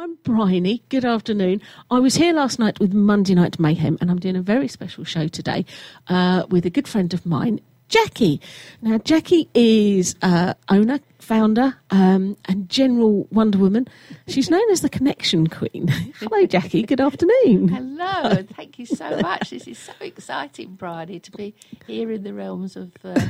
I'm Briony. Good afternoon. I was here last night with Monday Night Mayhem, and I'm doing a very special show today uh, with a good friend of mine, Jackie. Now, Jackie is uh, owner, founder, um, and general Wonder Woman. She's known as the Connection Queen. Hello, Jackie. Good afternoon. Hello, thank you so much. This is so exciting, Briony, to be here in the realms of. Uh,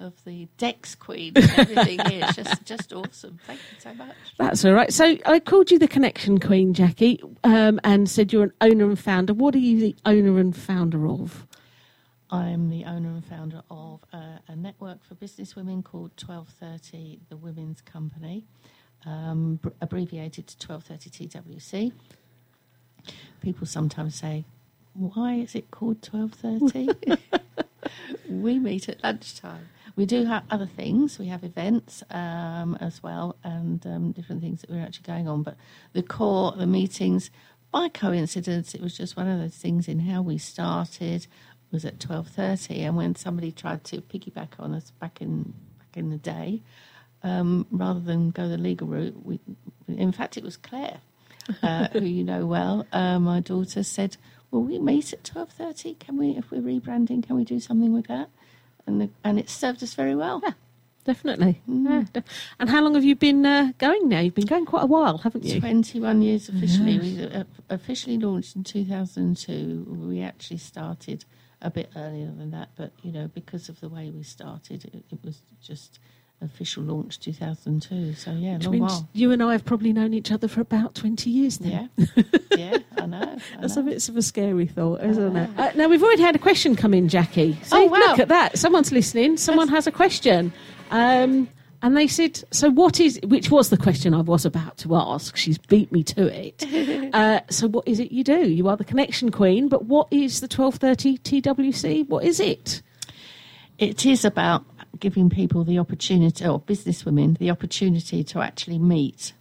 of the Dex Queen and everything here. It's just, just awesome. Thank you so much. That's all right. So I called you the Connection Queen, Jackie, um, and said you're an owner and founder. What are you the owner and founder of? I'm the owner and founder of a, a network for business women called 1230 The Women's Company, um, br- abbreviated to 1230 TWC. People sometimes say, why is it called 1230? we meet at lunchtime. We do have other things. We have events um, as well and um, different things that we're actually going on. But the core, the meetings, by coincidence, it was just one of those things in how we started was at 12.30 and when somebody tried to piggyback on us back in back in the day um, rather than go the legal route we, in fact it was claire uh, who you know well uh, my daughter said well we meet at 12.30 can we if we're rebranding can we do something with that and the, and it served us very well. Yeah definitely. Yeah. and how long have you been uh, going now? You've been going quite a while haven't you? 21 years officially. We uh, officially launched in 2002 we actually started a bit earlier than that, but you know, because of the way we started, it, it was just official launch 2002. So yeah, Which long while. You and I have probably known each other for about 20 years now. Yeah, yeah, I know. I That's know. a bit of a scary thought, isn't it? Uh, now we've already had a question come in, Jackie. So oh, wow. look at that. Someone's listening. Someone That's... has a question. Um, and they said, so what is, which was the question I was about to ask. She's beat me to it. uh, so what is it you do? You are the connection queen, but what is the 1230 TWC? What is it? It is about giving people the opportunity, or business women, the opportunity to actually meet,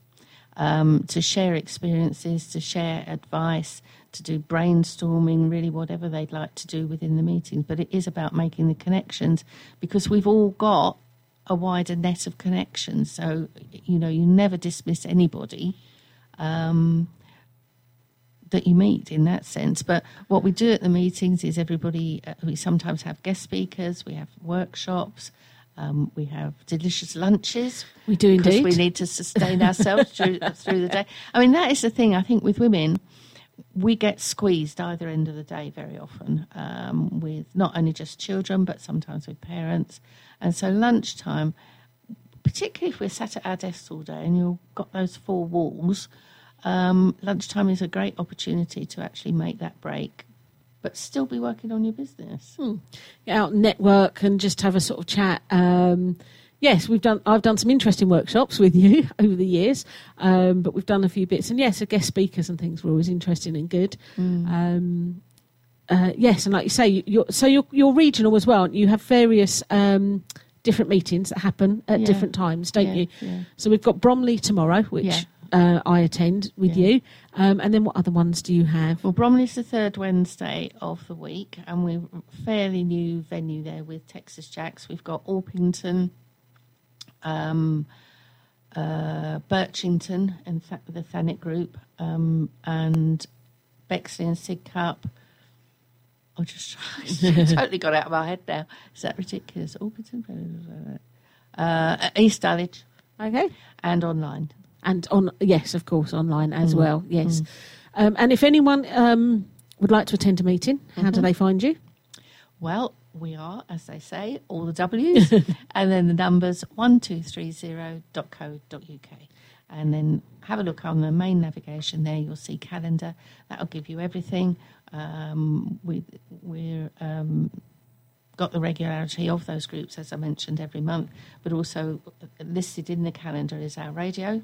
um, to share experiences, to share advice, to do brainstorming, really whatever they'd like to do within the meetings. But it is about making the connections because we've all got a wider net of connections. So, you know, you never dismiss anybody um, that you meet in that sense. But what we do at the meetings is everybody, uh, we sometimes have guest speakers, we have workshops. Um, we have delicious lunches. We do indeed. We need to sustain ourselves through, through the day. I mean, that is the thing. I think with women, we get squeezed either end of the day very often um, with not only just children but sometimes with parents and so lunchtime particularly if we're sat at our desks all day and you've got those four walls um, lunchtime is a great opportunity to actually make that break but still be working on your business hmm. Get out network and just have a sort of chat um, yes, we've done. I've done some interesting workshops with you over the years, um, but we've done a few bits. And yes, the guest speakers and things were always interesting and good. Mm. Um, uh, yes, and like you say, you're, so you're, you're regional as well. You have various um, different meetings that happen at yeah. different times, don't yeah, you? Yeah. So we've got Bromley tomorrow, which uh, I attend with you. Um, and then what other ones do you have? Well, Bromley's the third Wednesday of the week, and we're fairly new venue there with Texas Jacks. We've got Orpington um, uh, Birchington and Th- the Thanet Group, um, and Bexley and Sidcup. I just totally got out of my head now. Is that ridiculous? Orpington, uh, East Dulwich, okay, and online, and on yes, of course, online as mm. well. Yes, mm. um, and if anyone um, would like to attend a meeting, how mm-hmm. do they find you? Well, we are, as they say, all the W's, and then the numbers 1230.co.uk. And then have a look on the main navigation there, you'll see calendar. That'll give you everything. Um, we, we're um, got the regularity of those groups, as I mentioned, every month, but also listed in the calendar is our radio,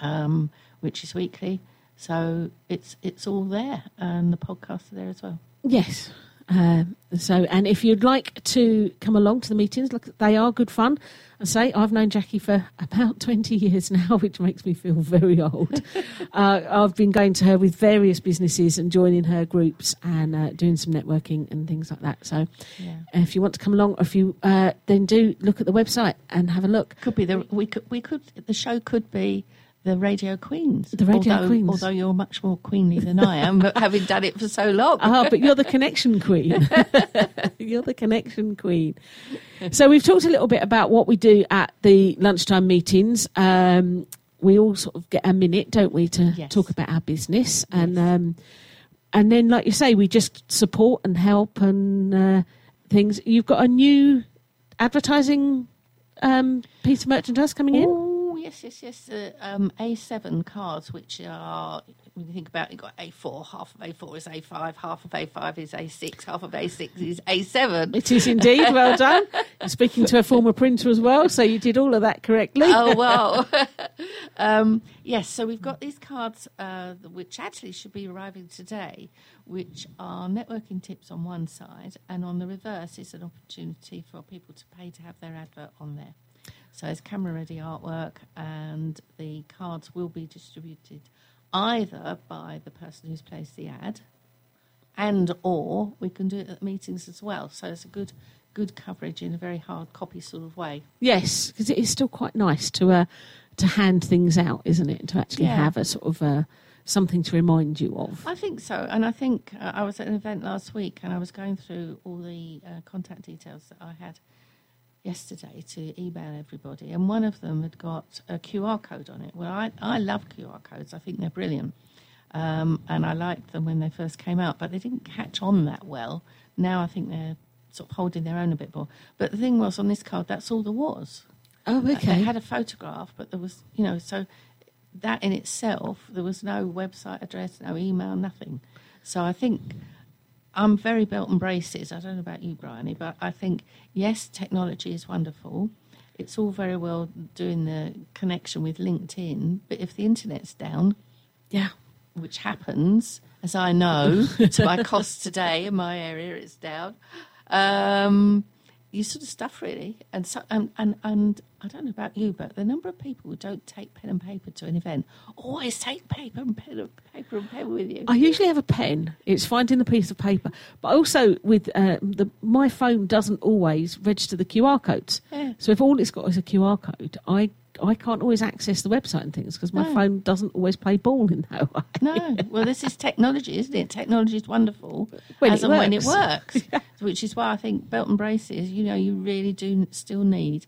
um, which is weekly. So it's it's all there, and the podcasts are there as well. Yes, um, so, and if you'd like to come along to the meetings, look, they are good fun. I say I've known Jackie for about 20 years now, which makes me feel very old. uh, I've been going to her with various businesses and joining her groups and uh, doing some networking and things like that. So, yeah. if you want to come along, or if you uh, then do look at the website and have a look. Could be the we could we could the show could be the Radio Queens. The Radio although, Queens. Although you're much more queenly than I am, but having done it for so long. Ah, but you're the connection queen. you're the connection queen. So we've talked a little bit about what we do at the lunchtime meetings. Um, we all sort of get a minute, don't we, to Yes. talk about our business, and um, and then, like you say, we just support and help and uh, things. You've got a new advertising um, piece of merchandise coming in. Yes, yes, yes. The um, A7 cards, which are when you think about, it, you've got A4. Half of A4 is A5. Half of A5 is A6. Half of A6 is A7. It is indeed. Well done. You're speaking to a former printer as well, so you did all of that correctly. oh well. um, yes, so we've got these cards, uh, which actually should be arriving today, which are networking tips on one side, and on the reverse is an opportunity for people to pay to have their advert on there. So it's camera ready artwork, and the cards will be distributed either by the person who's placed the ad, and or we can do it at meetings as well. So it's a good good coverage in a very hard copy sort of way. Yes, because it is still quite nice to uh, to hand things out, isn't it? To actually Yeah. have a sort of uh, something to remind you of. I think so, and I think uh, I was at an event last week, and I was going through all the uh, contact details that I had yesterday to email everybody, and one of them had got a QR code on it. Well, I, I love QR codes; I think they're brilliant, um, and I liked them when they first came out, but they didn't catch on that well. Now I think they're sort of holding their own a bit more. But the thing was, on this card, that's all there was. Oh, okay. They had a photograph, but there was, you know, so that in itself, there was no website address, no email, nothing. So I think I'm very belt and braces. I don't know about you, Briony, but I think, yes, technology is wonderful. It's all very well doing the connection with LinkedIn, but if the internet's down, yeah. which happens, as I know, to my cost today in my area, it's down. Um, you sort of stuff really, and so and, and and I don't know about you, but the number of people who don't take pen and paper to an event always take paper and pen, and paper and pen with you. I usually have a pen. It's finding the piece of paper, but also with uh, the my phone doesn't always register the QR codes. Yeah. So if all it's got is a QR code, I I can't always access the website and things because my No. phone doesn't always play ball in that way. No, well, this is technology, isn't it? Technology is wonderful When as it and when it works. works, which is why I think belt and braces. You know, you really do still need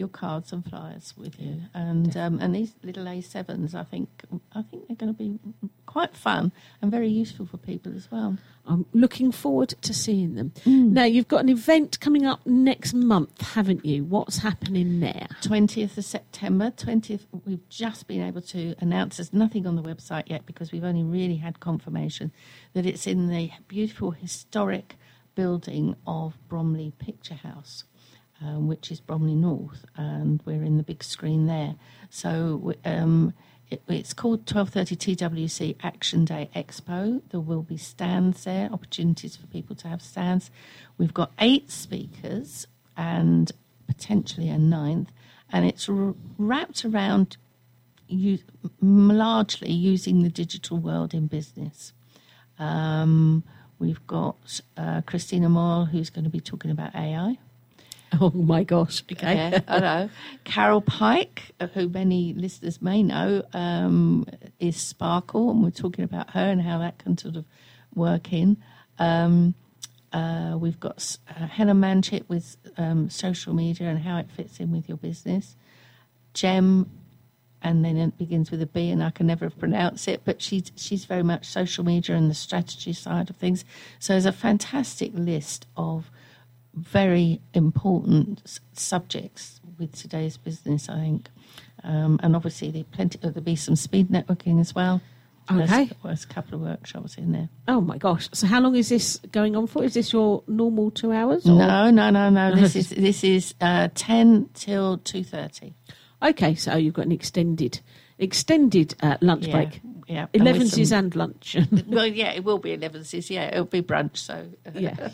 your cards and flyers with you, and um, and these little A sevens. I think I think they're going to be quite fun and very useful for people as well. I'm looking forward to seeing them. Hmm. Now you've got an event coming up next month, haven't you? What's happening there? 20th of September. 20th, we've just been able to announce there's nothing on the website yet because we've only really had confirmation that it's in the beautiful historic building of Bromley Picture House, um, which is Bromley North, and we're in the big screen there. So um, it, it's called 1230 TWC Action Day Expo. There will be stands there, opportunities for people to have stands. We've got eight speakers and potentially a ninth, and it's r- wrapped around u- m- largely using the digital world in business. Um, we've got uh, Christina Moyle, who's going to be talking about AI. Oh my gosh! Okay. Yeah, I know. Carol Pike, uh, who many listeners may know, um, is Sparkle, and we're talking about her and how that can sort of work in. Um, uh, we've got uh, Hannah Manchit with um, social media and how it fits in with your business. Jem, and then it begins with a B, and I can never pronounce it, but she's she's very much social media and the strategy side of things. So there's a fantastic list of very important s- subjects with today's business, I think. Um, and obviously, there plenty, there'll be some speed networking as well. Okay. There's, there's a couple of workshops in there. Oh my gosh! So how long is this going on for? Is this your normal two hours? or- No, no, no, no. This is this is uh, ten till two thirty. Okay, so you've got an extended extended uh, lunch Yeah, break. yeah. and Elevenses some- and lunch. well, yeah, it will be elevenses. Yeah, it'll be brunch. So, yeah,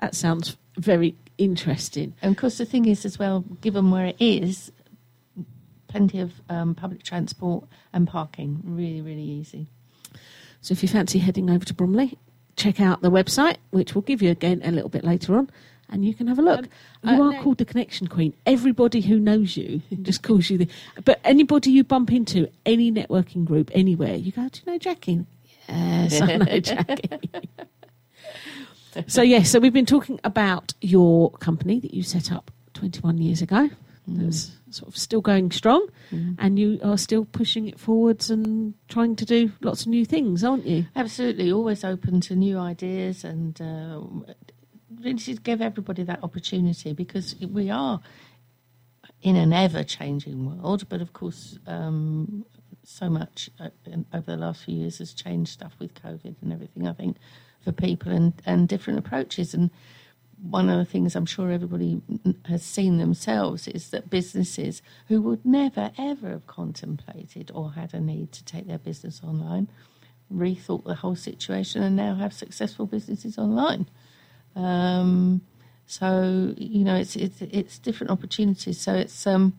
that sounds very interesting. and of course, the thing is as well, given where it is, plenty of um, public transport and parking. Really, really easy. So if you fancy heading over to Bromley, check out the website, which we'll give you again a little bit later on, and you can have a look. Um, you uh, are no- called the Connection Queen. Everybody who knows you just calls you the. But anybody you bump into, any networking group, anywhere, you go, "Do you know Jackie?" Yes, I know Jackie. So yes, so we've been talking about your company that you set up 21 years ago. That's sort of still going strong, Mm. and you are still pushing it forwards and trying to do lots of new things, aren't you? Absolutely, always open to new ideas and uh, really to give everybody that opportunity because we are in an ever changing world. But of course, um, so much uh, over the last few years has changed stuff with COVID and everything, I think, for people and, and different approaches. And one of the things I'm sure everybody has seen themselves is that businesses who would never ever have contemplated or had a need to take their business online rethought the whole situation and now have successful businesses online. Um, so you know, it's it's it's different opportunities. So it's um,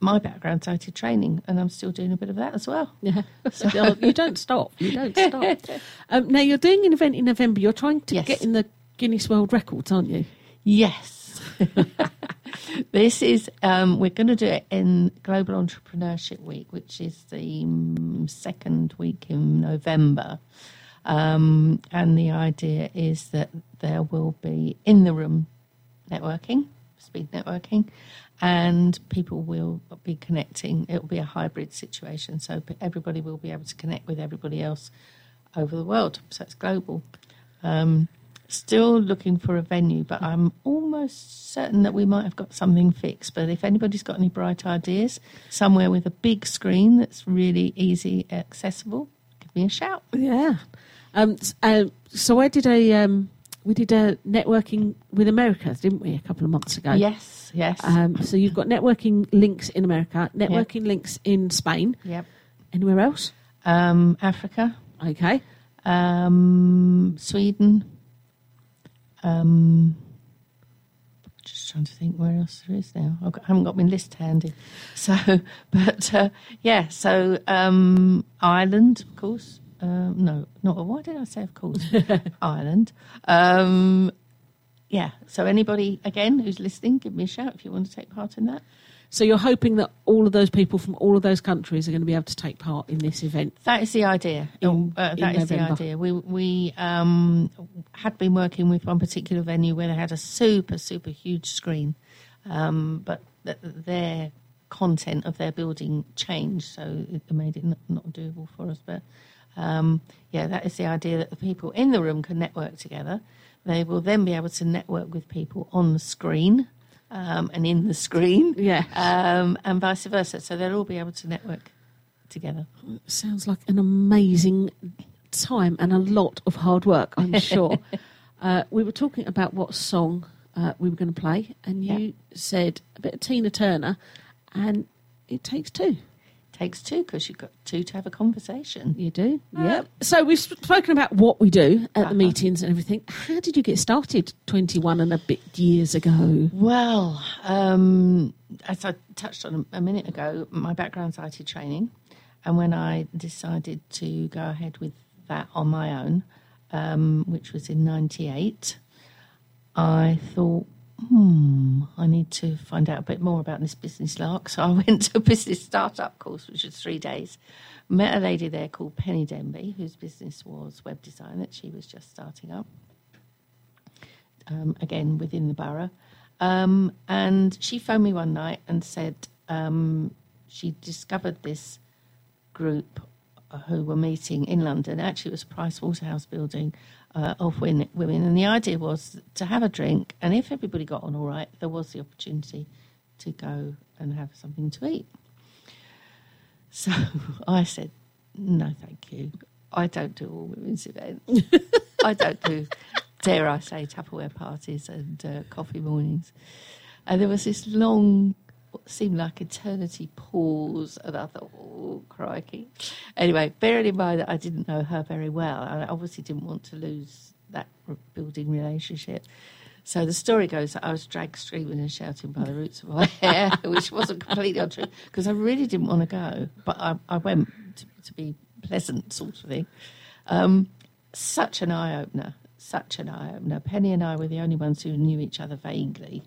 my background's IT training, and I'm still doing a bit of that as well. Yeah, so you don't stop. You don't stop. Um, now you're doing an event in November. You're trying to Yes. get in the Guinness World Records, aren't you? Yes. this is, um, we're going to do it in Global Entrepreneurship Week, which is the mm, second week in November. Um, and the idea is that there will be in the room networking, speed networking, and people will be connecting. It will be a hybrid situation, so everybody will be able to connect with everybody else over the world. So it's global. Um, still looking for a venue, but I'm almost certain that we might have got something fixed. But if anybody's got any bright ideas, somewhere with a big screen that's really easy accessible, give me a shout. Yeah. Um, uh, so I did a um, we did a networking with America, didn't we, a couple of months ago? Yes, yes. Um, so you've got networking links in America, networking links in Spain. yep. Anywhere else? Um, Africa, Okay. um, Sweden. Um, just trying to think where else there is now. Got, I haven't got my list handy. So, but uh, yeah, so um, Ireland, of course. Um, no, not why did I say of course? Ireland. Um, yeah. So anybody again who's listening, give me a shout if you want to take part in that. So you're hoping that all of those people from all of those countries are going to be able to take part in this event. That is the idea. In- uh, that is the idea. We we um, had been working with one particular venue where they had a super super huge screen, um, but th- their content of their building changed, so it made it not, not doable for us. But um, yeah, that is the idea that the people in the room can network together. They will then be able to network with people on the screen um, and in the screen, Yeah. um, and vice versa. So they'll all be able to network together. Sounds like an amazing time and a lot of hard work, I'm sure. uh, we were talking about what song uh, we were going to play, and you Yeah. said a bit of Tina Turner, and it takes two. Takes two because you've got two to have a conversation. You do? Uh, yeah. So we've spoken about what we do at Uh-huh. the meetings and everything. How did you get started 21 and a bit years ago? Well, um, as I touched on a, a minute ago, my background's IT training, and when I decided to go ahead with that on my own, um, which was in '98, I thought, hmm, I need to find out a bit more about this business lark. So I went to a business startup course, which was three days. Met a lady there called Penny Denby, whose business was web design that she was just starting up. Um, again, within the borough. Um, and she phoned me one night and said um, she discovered this group uh, who were meeting in London. Actually, it was Price Waterhouse building uh, of win- women. And the idea was to have a drink, and if everybody got on all right, there was the opportunity to go and have something to eat. So I said, no, thank you. I don't do all women's events. I don't do, dare I say, Tupperware parties and uh, coffee mornings. And there was this long, what seemed like eternity pause, and I thought, oh, crikey. Anyway, bearing in mind that I didn't know her very well, and I obviously didn't want to lose that building relationship. So the story goes that I was dragged screaming and shouting by the roots of my hair, which wasn't completely untrue because I really didn't want to go, but I, I went to, to be pleasant, sort of thing. Um, such an eye opener, such an eye opener. Penny and I were the only ones who knew each other vaguely.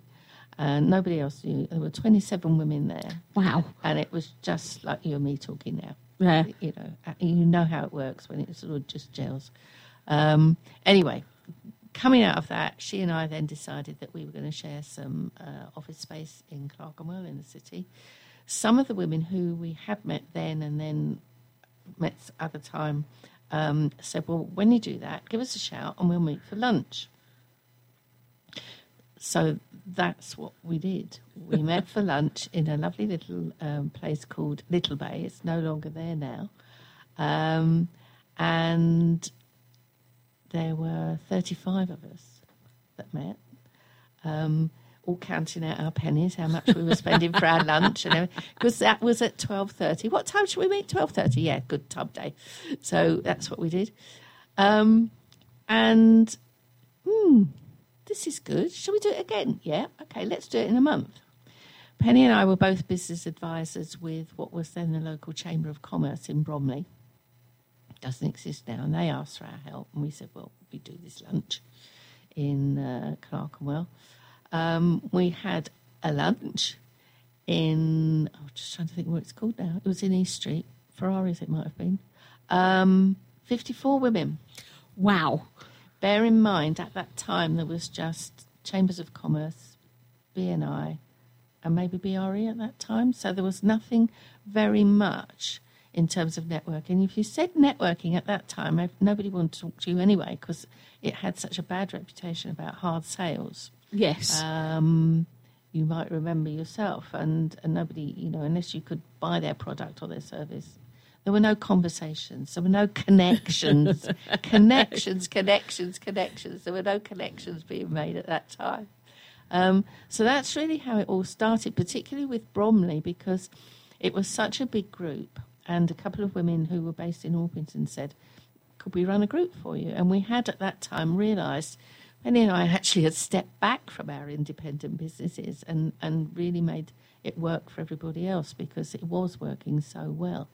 And nobody else knew. There were 27 women there. Wow. And it was just like you and me talking now. Yeah. You know, uh, you know how it works when it sort of just gels. Um, anyway, coming out of that, she and I then decided that we were going to share some uh, office space in Clerkenwell in the city. Some of the women who we had met then and then met other time um, said, "Well, when you do that, give us a shout and we'll meet for lunch." So that's what we did. We met for lunch in a lovely little um, place called Little Bay. It's no longer there now, um, and there were thirty-five of us that met. Um, all counting out our pennies, how much we were spending for our lunch, and because that was at twelve thirty. What time should we meet? Twelve thirty. Yeah, good tub day. So that's what we did, um, and hmm, this is good. Shall we do it again? Yeah. Okay, let's do it in a month. Penny and I were both business advisors with what was then the local Chamber of Commerce in Bromley. Doesn't exist now, and they asked for our help, and we said, "Well, we do this lunch in uh, Clerkenwell." Um, we had a lunch in. I'm just trying to think what it's called now. It was in East Street, Ferraris. It might have been. Um, Fifty-four women. Wow. Bear in mind, at that time there was just Chambers of Commerce, BNI, and maybe BRE at that time. So there was nothing very much in terms of networking. If you said networking at that time, nobody wanted to talk to you anyway because it had such a bad reputation about hard sales. Yes. Um, you might remember yourself, and, and nobody, you know, unless you could buy their product or their service, there were no conversations, there were no connections, connections, connections, connections. There were no connections being made at that time. Um, so that's really how it all started, particularly with Bromley, because it was such a big group, and a couple of women who were based in Orpington said, "Could we run a group for you?" And we had at that time realised. Penny and I actually had stepped back from our independent businesses and, and really made it work for everybody else because it was working so well.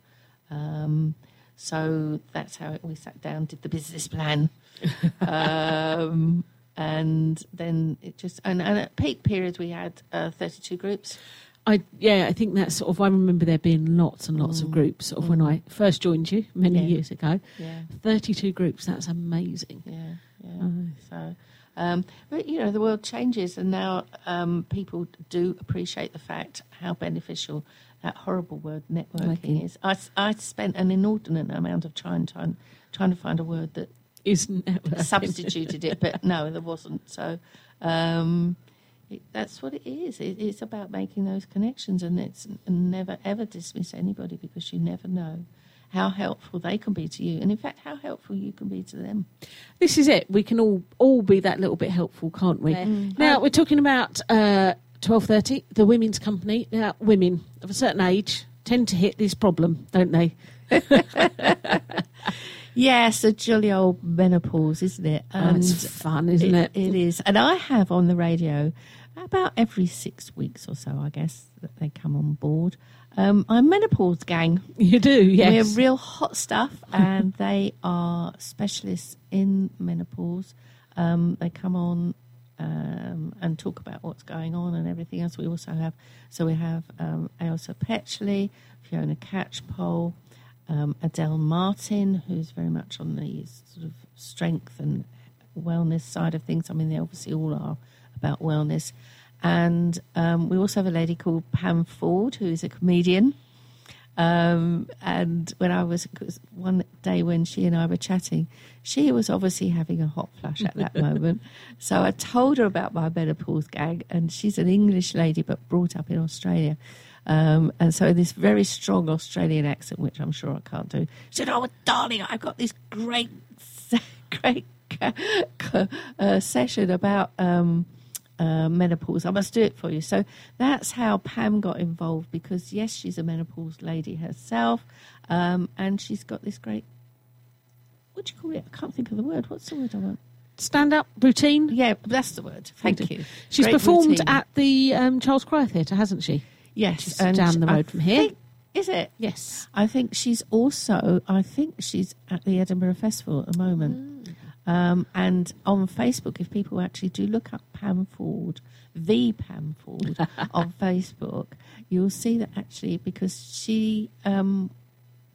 Um, so that's how it, we sat down, did the business plan, um, and then it just and, and at peak periods we had uh, thirty-two groups. I yeah, I think that's sort of. I remember there being lots and lots of groups. Of when I first joined you many Yeah. years ago. Yeah, Thirty-two groups. That's amazing. yeah, yeah. Oh. So, um, but you know, the world changes, and now um, people do appreciate the fact how beneficial that horrible word networking is. I spent an inordinate amount of time trying trying to find a word that Isn't it? substituted it, but no, there wasn't. So um, it, that's what it is. It, it's about making those connections, and it's and never ever dismiss anybody because you never know how helpful they can be to you, and in fact, how helpful you can be to them. This is it. We can all all be that little bit helpful, can't we? Yeah. Now we're talking about uh, twelve thirty, the women's company. Now, women of a certain age tend to hit this problem, don't they? Yes, a jolly old menopause, isn't it? Oh, it's fun, isn't it? It is, and I have on the radio about every six weeks or so, I guess, that they come on board. Um, I'm menopause gang. You do, yes. We're real hot stuff, and they are specialists in menopause. Um, they come on um, and talk about what's going on and everything else. We also have, so we have um, Ailsa Petchley, Fiona Catchpole, um, Adele Martin, who's very much on the sort of strength and wellness side of things. I mean, they obviously all are about wellness. And um, we also have a lady called Pam Ford, who is a comedian. Um, and when I was one day when she and I were chatting, she was obviously having a hot flush at that moment. So I told her about my menopause gag, and she's an English lady but brought up in Australia. Um, and so this very strong Australian accent, which I'm sure I can't do, she said, "Oh, darling, I've got this great, great uh, session about." Um, uh, menopause. I must do it for you. So that's how Pam got involved because, yes, she's a menopause lady herself, um, and she's got this great. What do you call it? I can't think of the word. What's the word I want? Stand up routine. Yeah, that's the word. Thank you. She's Great performed routine. at the um, Charles Cryer Theatre, hasn't she? yes, down the I road from here. think- Is it? Yes. I think she's also. I think she's at the Edinburgh Festival at the moment. Mm. Um, and on Facebook, if people actually do look up Pam Ford, the Pam Ford on Facebook, you'll see that actually because she um,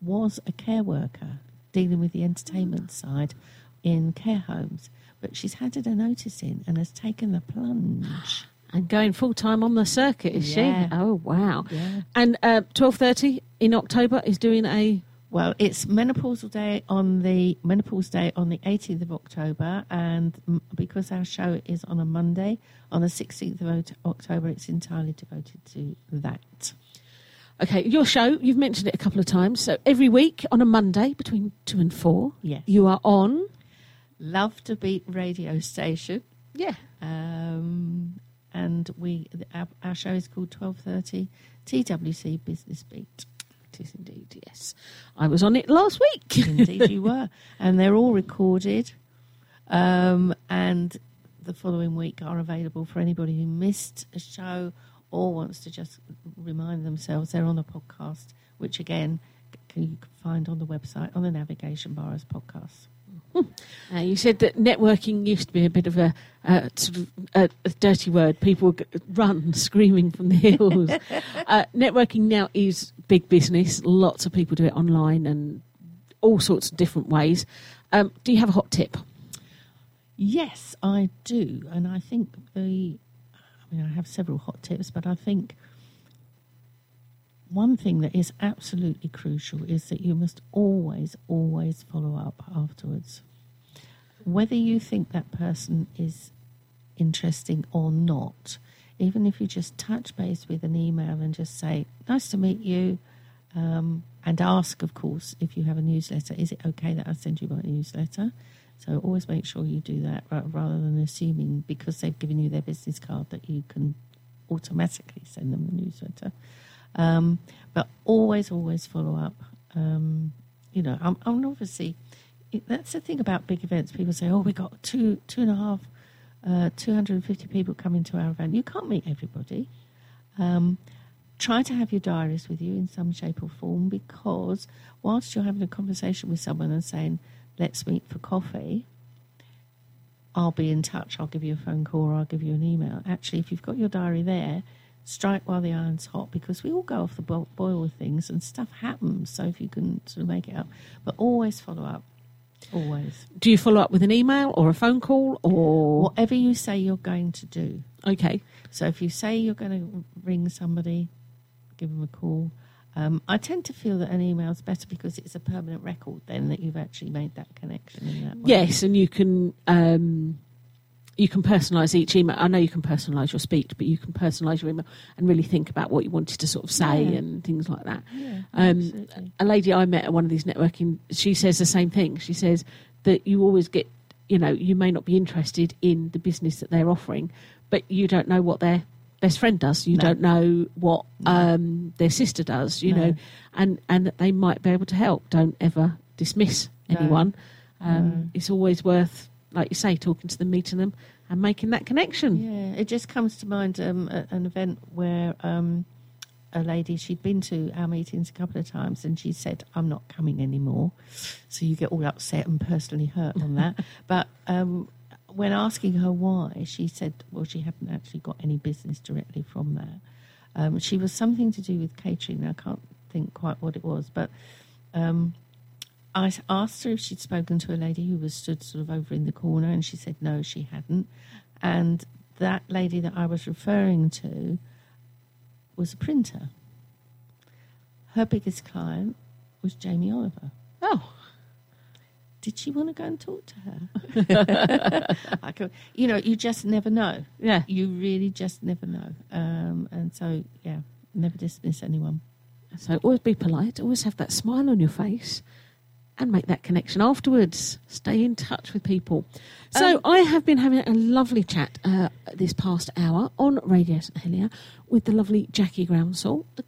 was a care worker dealing with the entertainment side in care homes, but she's handed a notice in and has taken the plunge. And going full time on the circuit, is Yeah. she? Oh wow! Yeah. And uh, twelve thirty in October is doing a Well, it's menopausal day on the menopause day on the 18th of October, and because our show is on a Monday, on the 16th of October, it's entirely devoted to that. okay. Your show you've mentioned it a couple of times. So every week on a Monday between two and four, Yes, you are on. love to beat radio station, Yeah. um, and we our, our show is called 12:30 TWC Business Beat. It is indeed, yes. I was on it last week. Indeed, you were, and they're all recorded, um, and the following week are available for anybody who missed a show or wants to just remind themselves they're on a podcast, which again you can find on the website on the navigation bar as podcasts. Uh, you said that networking used to be a bit of a, uh, sort of a, a dirty word. People g- run screaming from the hills. uh, networking now is big business. Lots of people do it online and all sorts of different ways. Um, do you have a hot tip? Yes, I do, and I think the. I mean, I have several hot tips, but I think one thing that is absolutely crucial is that you must always, always follow up afterwards. Whether you think that person is interesting or not, even if you just touch base with an email and just say, Nice to meet you, um, and ask, of course, if you have a newsletter, is it okay that I send you my newsletter? So always make sure you do that rather than assuming because they've given you their business card that you can automatically send them the newsletter. Um, but always, always follow up. Um, you know, I'm, I'm obviously it, that's the thing about big events. People say, "Oh, we got two, two and a half, uh, 250 people coming to our event." You can't meet everybody. Um, try to have your diaries with you in some shape or form because whilst you're having a conversation with someone and saying, "Let's meet for coffee," I'll be in touch. I'll give you a phone call or I'll give you an email. Actually, if you've got your diary there, strike while the iron's hot because we all go off the boil with things and stuff happens. So if you can sort of make it up, but always follow up. Always. Do you follow up with an email or a phone call or Whatever you say you're going to do. okay? So if you say you're going to ring somebody, give them a call. Um, I tend to feel that an email is better because it's a permanent record then that you've actually made that connection in that way. Yes, and you can um, you can personalise each email. I know you can personalise your speech, but you can personalise your email and really think about what you wanted to sort of say Yeah. and things like that. Yeah, Um, a lady I met at one of these networking, she says the same thing. She says that you always get, you know, you may not be interested in the business that they're offering, but you don't know what their best friend does. You No. don't know what No. um, their sister does. You No. know, and and that they might be able to help. Don't ever dismiss anyone. Um. It's always worth, like you say, talking to them, meeting them, and making that connection. Yeah, it just comes to mind um, an event where um, a lady she'd been to our meetings a couple of times, and she said, "I'm not coming anymore." So you get all upset and personally hurt on that. but um, when asking her why, she said, "Well, she hadn't actually got any business directly from that. Um, she was something to do with catering. I can't think quite what it was, but." Um, I asked her if she'd spoken to a lady who was stood sort of over in the corner, and she said no, she hadn't. And that lady that I was referring to was a printer. Her biggest client was Jamie Oliver. Oh, Did she want to go and talk to her? I could, you know, you just never know. yeah. You really just never know. Um, and so, yeah, never dismiss anyone. So always be polite, always have that smile on your face, and make that connection afterwards. Stay in touch with people. So Um, I have been having a lovely chat uh, this past hour on Radio St Helier with the lovely Jackie Groundsell, the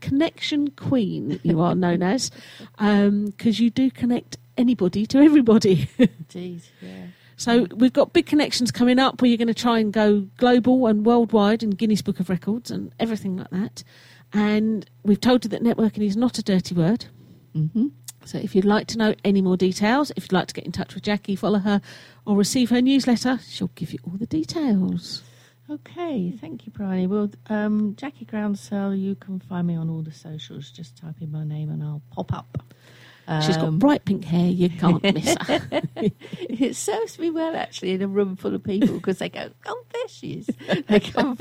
Connection Queen, you are known as, because you do connect anybody to everybody. Indeed, yeah. So we've got big connections coming up where you're going to try and go global and worldwide and Guinness Book of Records and everything like that. And we've told you that networking is not a dirty word. hmm So if you'd like to know any more details, if you'd like to get in touch with Jackie, follow her, or receive her newsletter, she'll give you all the details. Okay, thank you, Briony. Well, um, Jackie Groundsell, you can find me on all the socials. Just type in my name and I'll pop up. She's got Um, bright pink hair, you can't miss her. It serves me well, actually, in a room full of people because they go, "Oh, there she is." They come,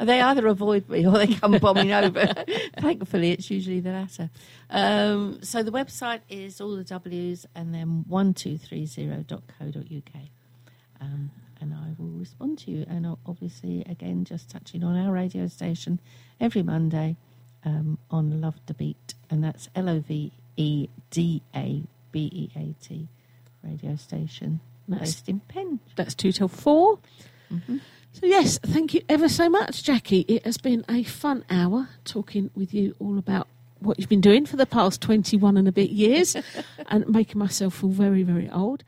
they either avoid me or they come bombing over. Thankfully, it's usually the latter. Um, so the website is all the W's and then one two three zero dot co dot uk, um, and I will respond to you. And obviously, again, just touching on our radio station every Monday um, on Love Da Beat, and that's L O V E D A B E A T radio station That's, based in Penn. that's two till 4 Mhm. So, yes, thank you ever so much, Jackie. It has been a fun hour talking with you all about what you've been doing for the past 21 and a bit years and making myself feel very, very old.